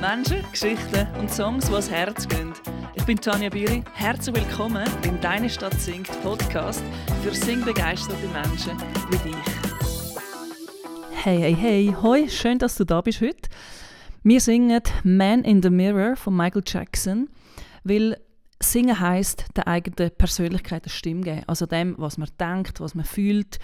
Menschen, Geschichten und Songs, die ans Herz gehen. Ich bin Tanja Biri. Herzlich willkommen im Deine Stadt singt Podcast für singbegeisterte Menschen wie dich. Hey, hey, hey, hoi, schön, dass du da bist heute. Wir singen Man in the Mirror von Michael Jackson, weil Singen heißt der eigenen Persönlichkeit eine Stimme geben, also dem, was man denkt, was man fühlt,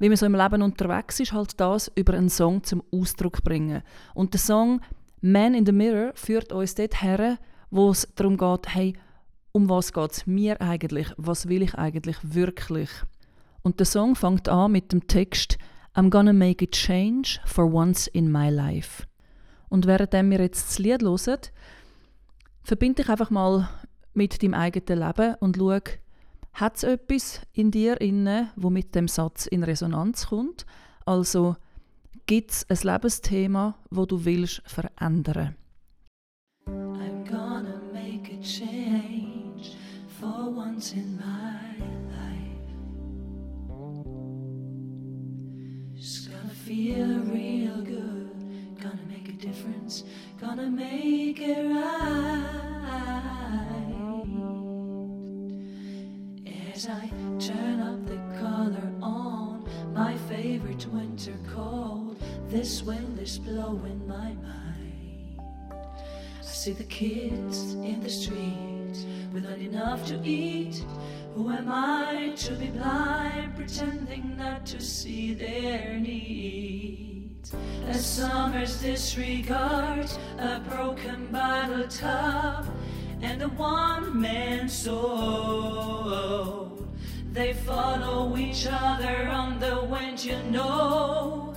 wie man so im Leben unterwegs ist, halt das über einen Song zum Ausdruck bringen. Und der Song Man in the Mirror führt uns dort her, wo es darum geht, hey, um was geht es mir eigentlich? Was will ich eigentlich wirklich? Und der Song fängt an mit dem Text I'm gonna make a change for once in my life. Und während wir jetzt das Lied hören, verbinde ich einfach mal mit deinem eigenen Leben und schau, hat es etwas in dir inne, wo mit dem Satz in Resonanz kommt? Also gibt es ein Lebensthema, wo du willst verändern? I'm gonna make a change for once in my life. Just gonna feel real good, gonna make a difference, gonna make it right. as I turn up the color on my favorite winter cold. This wind is blowing my mind. I see the kids in the streets without enough to eat. Who am I to be blind, pretending not to see their needs? As summer's disregard a broken bottle top and a one man soul. They follow each other on the wind, you know.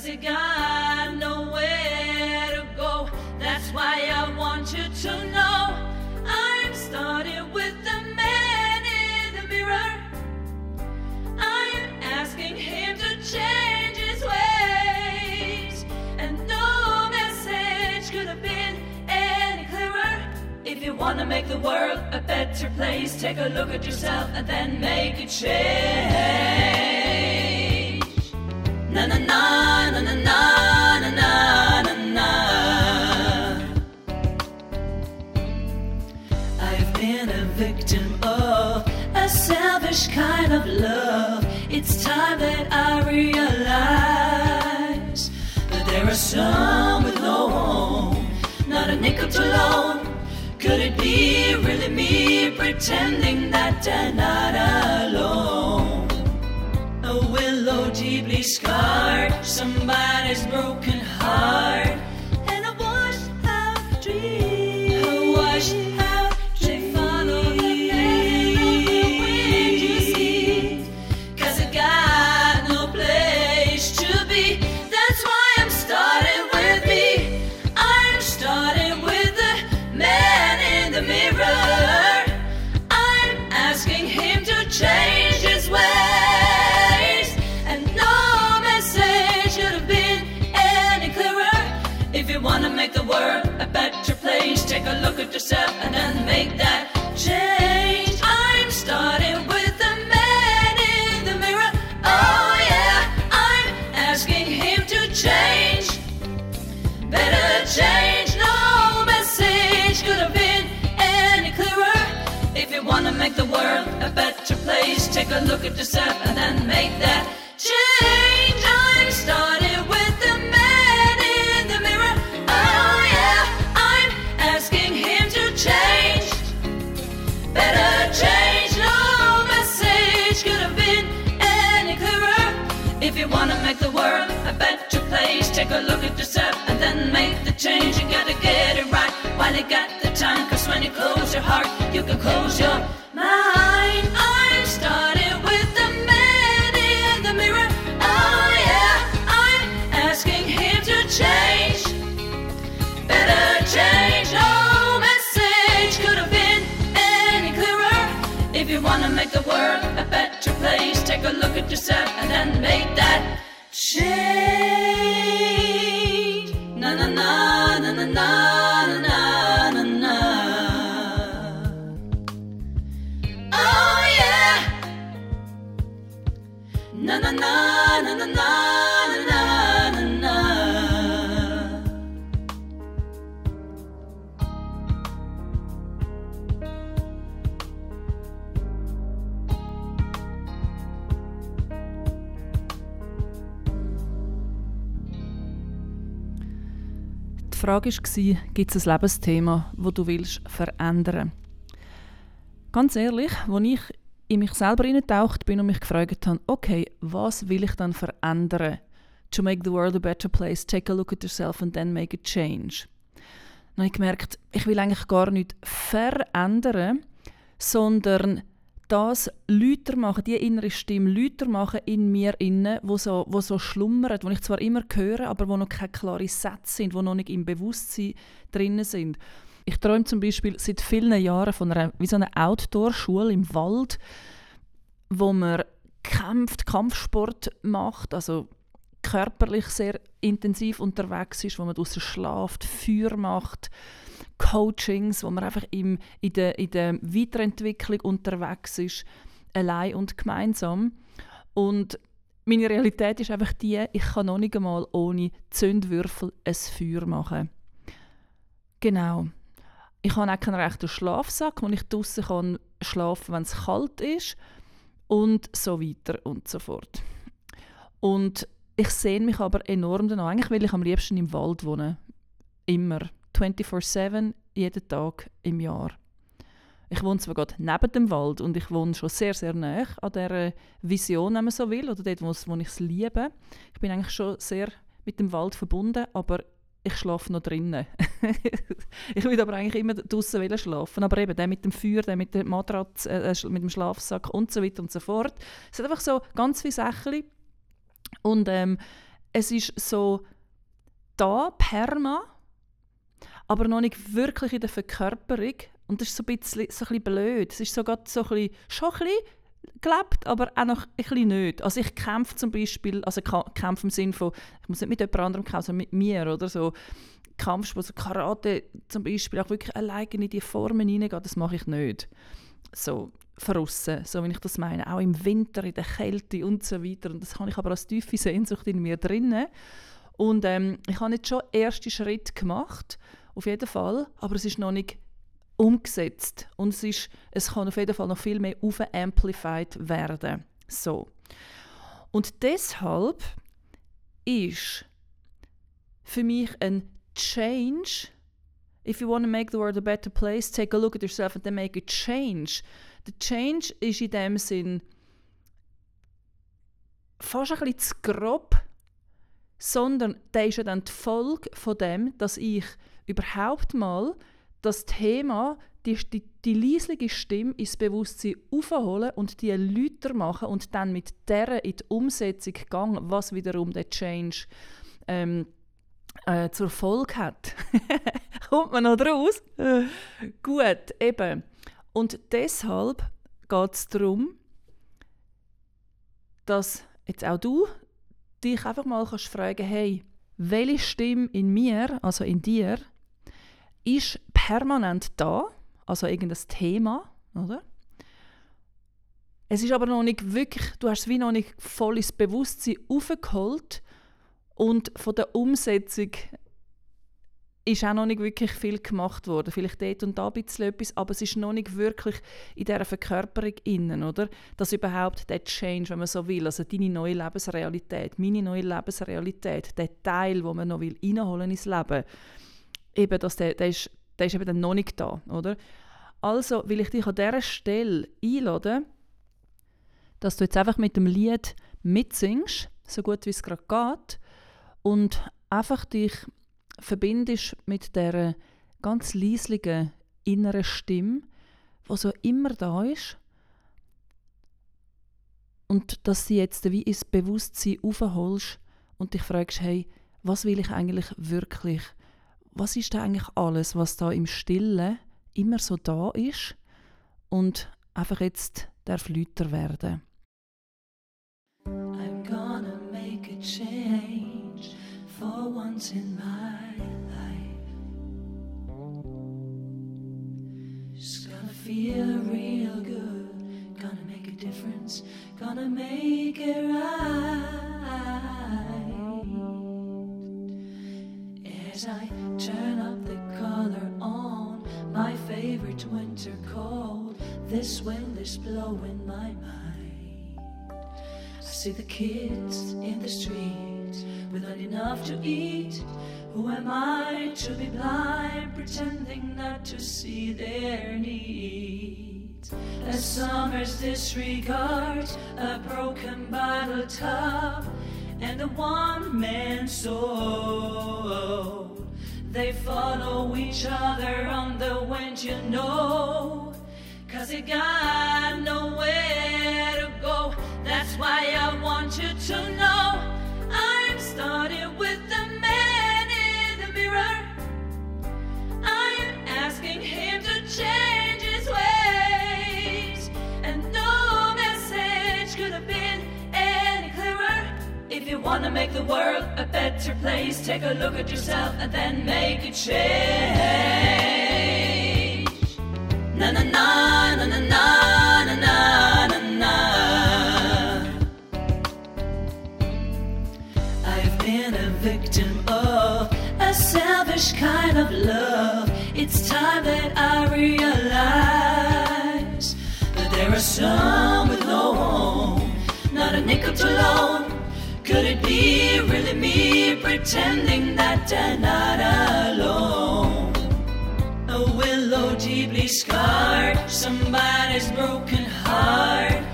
Cause they got nowhere to go. That's why I want you to know I'm starting with the man in the mirror. I'm asking him to change his ways. And no message could have been any clearer. If you wanna make the world a better place, take a look at yourself and then make a change. Na na na na na na na na na. I've been a victim of a selfish kind of love. It's time that I realize that there are some with no home, not a nickel to loan. Could it be really me pretending that I'm not alone? low, deeply scarred. Somebody's broken heart. And a washed-out dream. Washed. watched yourself and then make that change. I'm starting with the man in the mirror. Oh yeah, I'm asking him to change. Better change, no message could have been any clearer. If you wanna make the world a better place, take a look at yourself and then make that take a look at yourself and then make the change. You gotta get it right while you got the time. Cause when you close your heart, you can close your Frage war, gibt es ein Lebensthema, das du willst verändern Ganz ehrlich, als ich in mich selber eingetaucht bin und mich gefragt habe, okay, was will ich dann verändern? To make the world a better place, take a look at yourself and then make a change. Dann habe ich gemerkt, ich will eigentlich gar nicht verändern, sondern das Lüter machen, die innere Stimme Lüter machen in mir inne, wo so, wo so schlummert, wo ich zwar immer höre, aber wo noch keine klaren Sätze sind, wo noch nicht im Bewusstsein drin sind. Ich träume zum Beispiel seit vielen Jahren von einer, wie so einer Outdoor-Schule im Wald, wo man kämpft, Kampfsport macht, also körperlich sehr intensiv unterwegs ist, wo man draußen schlaft, Feuer macht, Coachings, wo man einfach im, in, der, in der Weiterentwicklung unterwegs ist, allein und gemeinsam. Und meine Realität ist einfach die, ich kann noch nicht einmal ohne Zündwürfel ein Feuer machen. Genau. Ich habe auch keinen rechten Schlafsack, wo ich draußen kann schlafen, wenn es kalt ist und so weiter und so fort. Und ich sehe mich aber enorm danach. Eigentlich will ich am liebsten im Wald wohnen. Immer. 24-7, jeden Tag im Jahr. Ich wohne zwar gerade neben dem Wald und ich wohne schon sehr, sehr nah an dieser Vision, wenn man so will, oder dort, wo, ich es liebe. Ich bin eigentlich schon sehr mit dem Wald verbunden, aber ich schlafe noch drinnen. ich würde aber eigentlich immer draußen schlafen, aber eben der mit dem Feuer, der mit der Matratze, äh, äh mit dem Schlafsack und so weiter und so fort. Es sind einfach so ganz viele Sachen und ähm, es ist so da, perma, aber noch nicht wirklich in der Verkörperung. Und das ist so ein bisschen, so ein bisschen blöd. Es ist so, so ein bisschen, schon ein bisschen gelebt, aber auch noch ein bisschen nicht. Also ich kämpfe zum Beispiel, also kämpfe im Sinne von, ich muss nicht mit jemand anderem kämpfen, sondern mit mir oder so. Kampfsport, also Karate zum Beispiel, auch wirklich alleine in die Formen hineingehen, das mache ich nicht. So, verrissen, so wie ich das meine. Auch im Winter, in der Kälte und so weiter. Und das habe ich aber als tiefe Sehnsucht in mir drinnen. Und ähm, ich habe jetzt schon erste Schritt gemacht auf jeden Fall, aber es ist noch nicht umgesetzt und es, ist, es kann auf jeden Fall noch viel mehr amplified werden. So. Und deshalb ist für mich ein Change, if you want to make the world a better place, take a look at yourself and then make a change. Der Change ist in dem Sinn fast ein bisschen zu grob, sondern der ist ja dann die Folge von dem, dass ich überhaupt mal das Thema, die, die, die leisliche Stimme ins Bewusstsein aufholen und die Lüter machen und dann mit der in die Umsetzung gehen, was wiederum der Change ähm, äh, zur Folge hat. Kommt man noch draus? Gut, eben. Und deshalb geht es darum, dass jetzt auch du dich einfach mal kannst fragen hey, welche Stimme in mir, also in dir, ist permanent da, also irgendein Thema, oder? Es ist aber noch nicht wirklich, du hast es wie noch nicht voll ins Bewusstsein aufgeholt und von der Umsetzung ist auch noch nicht wirklich viel gemacht worden. Vielleicht dort und da ein bisschen etwas, aber es ist noch nicht wirklich in dieser Verkörperung innen, oder? Dass überhaupt der Change, wenn man so will, also deine neue Lebensrealität, meine neue Lebensrealität, der Teil, wo man noch will reinholen ins Leben, eben, dass der, der, ist, der ist eben dann noch nicht da, oder? Also will ich dich an dieser Stelle einladen, dass du jetzt einfach mit dem Lied mitsingst, so gut wie es gerade geht, und einfach dich verbindest mit der ganz leislichen inneren Stimme, die so immer da ist und dass sie jetzt wie ins Bewusstsein aufholst und dich fragst, hey, was will ich eigentlich wirklich? Was ist da eigentlich alles, was da im Stillen immer so da ist und einfach jetzt darf lauter werden? I'm gonna make a change for once in my life. Just gonna feel real good, gonna make a difference, gonna make it right. As I turn up the color on my favorite winter cold, this wind is blowing my mind. I see the kids in the streets without enough to eat. Who am I to be blind, pretending not to see their needs? As summer's disregard, a broken bottle top, and a one man soul. They follow each other on the wind, you know. Cause they got nowhere want to make the world a better place, take a look at yourself and then make a change. Na na na na na na na na na. I've been a victim of a selfish kind of love. It's time that I realize that there are some with no home, not a nickel to loan. Could it be really me pretending that I'm not alone? A willow deeply scarred, somebody's broken heart,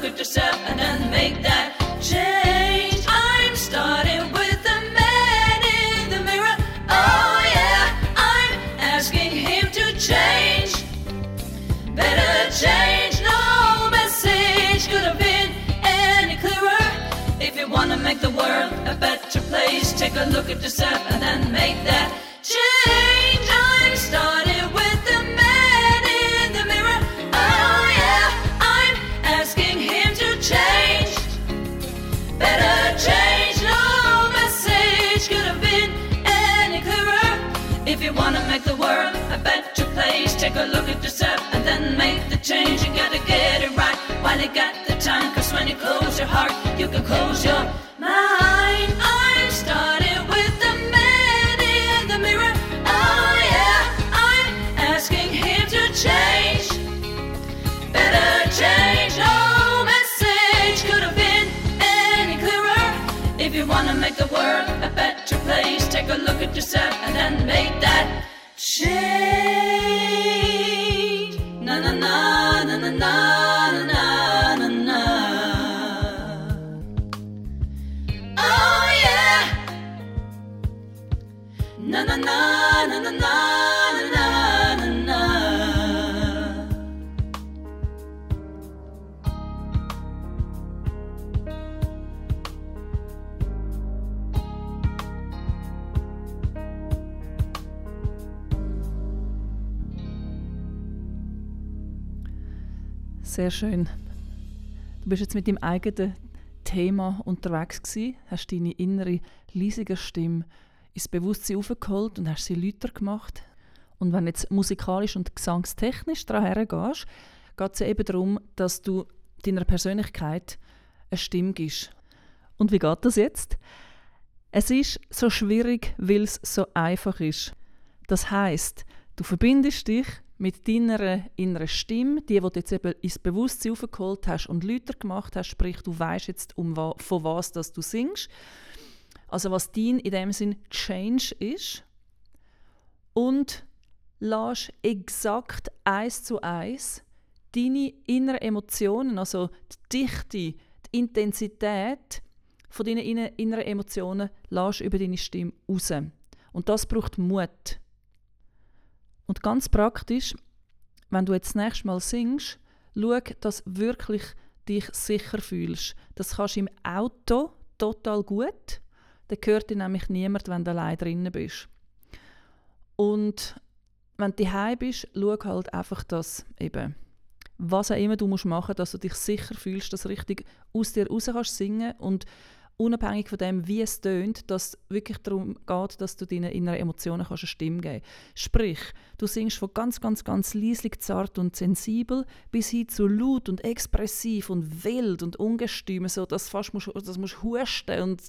look at yourself and then make that change. I'm starting with the man in the mirror. Oh yeah, I'm asking him to change. Better change, no message could have been any clearer. If you wanna make the world a better place, take a look at yourself and then make that take a look at yourself and then make the change. You gotta get it right while you got the time. Cause when you close your heart, you can close your mind. I'm starting with the man in the mirror. Oh yeah, I'm asking him to change. Better change, no message could have been any clearer. If you wanna make the world a better place, take a look at yourself and then make that change. Sehr schön. Du bist jetzt mit deinem eigenen Thema unterwegs gewesen, hast deine innere, leisige Stimme ins Bewusstsein aufgeholt und hast sie lauter gemacht. Und wenn jetzt musikalisch und gesangstechnisch daran hergehst, geht es eben darum, dass du deiner Persönlichkeit eine Stimme gibst. Und wie geht das jetzt? Es ist so schwierig, weil es so einfach ist. Das heißt, du verbindest dich mit deiner inneren Stimme, die, die du jetzt eben ins Bewusstsein aufgeholt hast und lauter gemacht hast, sprich, du weißt jetzt, um von was das du singst. Also was dein in dem Sinn Change ist. Und lass exakt eins zu eins deine inneren Emotionen, also die Dichte, die Intensität von deinen inner- inneren Emotionen, lass über deine Stimme raus. Und das braucht Mut. Und ganz praktisch, wenn du jetzt das nächste Mal singst, schau, dass wirklich dich sicher fühlst. Das kannst du im Auto total gut. Da hört dir nämlich niemand, wenn du allein drinnen bist. Und wenn du daheim bist, schau halt einfach, dass eben, was auch immer du musst machen, dass du dich sicher fühlst, dass richtig aus dir raus kannst singen und unabhängig von dem, wie es tönt, dass es wirklich darum geht, dass du deinen inneren Emotionen kannst eine Stimme geben kannst. Sprich, du singst von ganz, ganz, ganz leislich, zart und sensibel bis hin zu laut und expressiv und wild und ungestüm, so dass fast musst, das musst husten und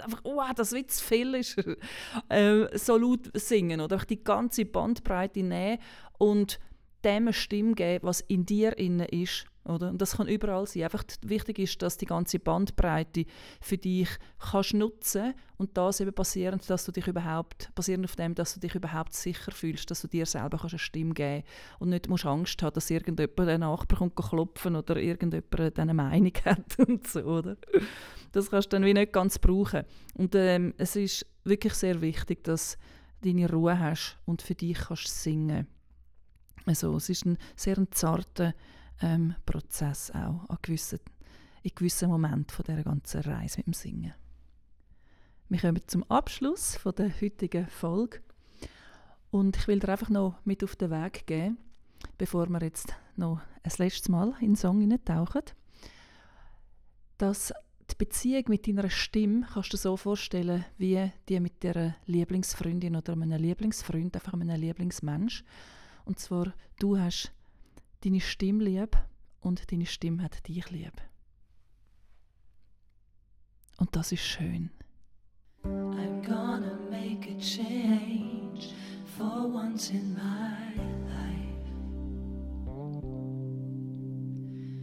einfach, oh, das wie zu viel ist, äh, so laut singen oder? Die ganze Bandbreite nehmen und dem eine Stimme geben, was in dir inne ist oder? Und das kann überall sein. Einfach wichtig ist, dass die ganze Bandbreite für dich kannst nutzen und das eben basierend, dass du dich überhaupt, basierend auf dem, dass du dich überhaupt sicher fühlst, dass du dir selber kannst eine Stimme geben und nicht musst Angst haben, dass irgendjemand den Nachbar kommt klopfen oder irgendjemand eine Meinung hat und so, oder? Das kannst du dann wie nicht ganz brauchen. Und ähm, es ist wirklich sehr wichtig, dass du deine Ruhe hast und für dich kannst singen. Also es ist ein sehr ein zarter ähm, Prozess auch an gewissen, in gewissen Momenten von dieser ganzen Reise mit dem Singen. Wir kommen zum Abschluss von der heutigen Folge und ich will dir einfach noch mit auf den Weg geben, bevor wir jetzt noch ein letztes Mal in den Song tauchen, dass die Beziehung mit deiner Stimme kannst du so vorstellen, wie die mit der Lieblingsfreundin oder einem Lieblingsfreund, einfach einem Lieblingsmensch. Und zwar, du hast deine Stimme lieb und deine Stimme hat dich lieb. Und das ist schön. I'm gonna make a change for once in my life.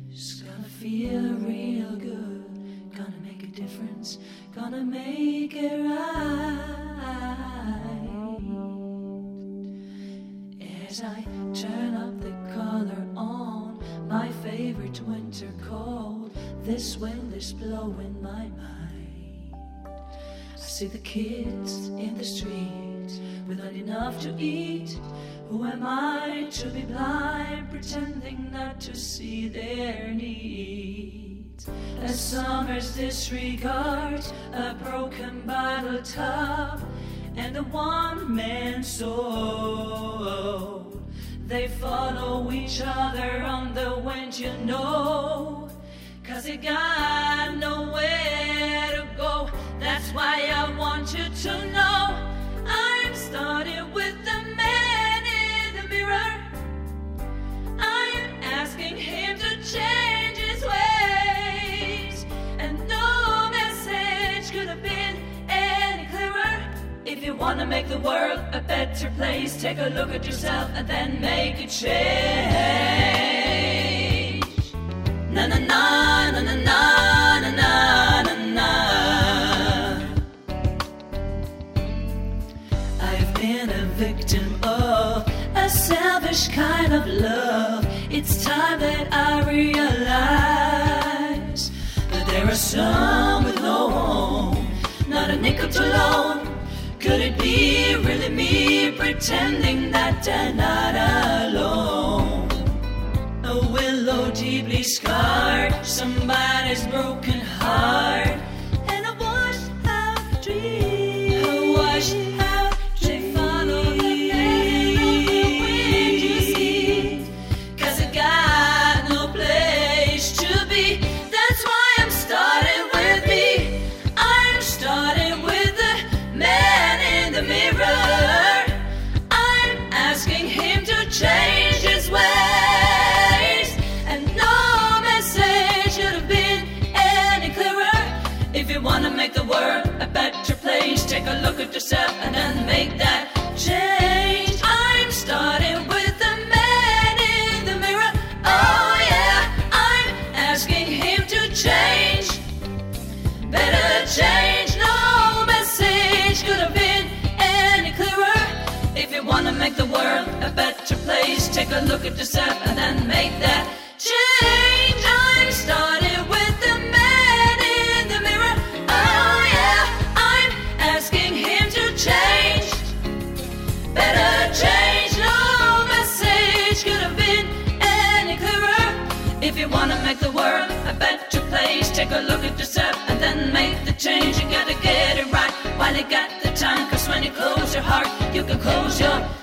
Just gonna feel real good, gonna make a difference, gonna make it right. As I turn up the color on my favorite winter cold, this wind is blowing my mind. I see the kids in the street without enough to eat. Who am I to be blind, pretending not to see their needs? As summer's disregard a broken bottle top and a one man soul. They follow each other on the wind, you know. Cause they got nowhere to go. That's why I want you to know. I'm starting with the man in the mirror. I'm asking him to change Wanna make the world a better place, take a look at yourself and then make a change. Na na na na na na na na na. I've been a victim of a selfish kind of love. It's time that I realize that there are some with no home, not a nickel to loan. Could it be really me pretending that I'm not alone? A willow deeply scarred, somebody's broken take a look at yourself and then make that change. I'm starting with the man in the mirror. Oh yeah, I'm asking him to change. Better change, no message could have been any clearer. If you wanna make the world a better place, take a look at yourself and then make that take a look at yourself and then make the change. You gotta get it right while you got the time. Cause when you close your heart, you can close your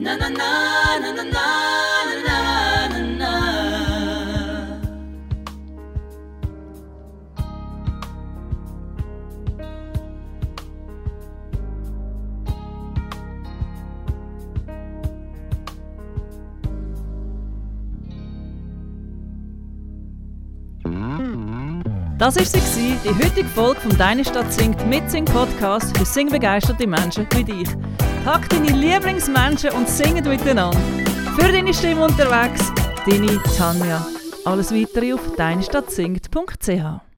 Na na na na na na Das war sie, die heutige Folge von Deine Stadt singt mit Sing Podcast für singbegeisterte Menschen wie dich. Pack deine Lieblingsmenschen und singet miteinander. Für deine Stimme unterwegs, deine Tanja. Alles weitere auf deinestadtsingt.ch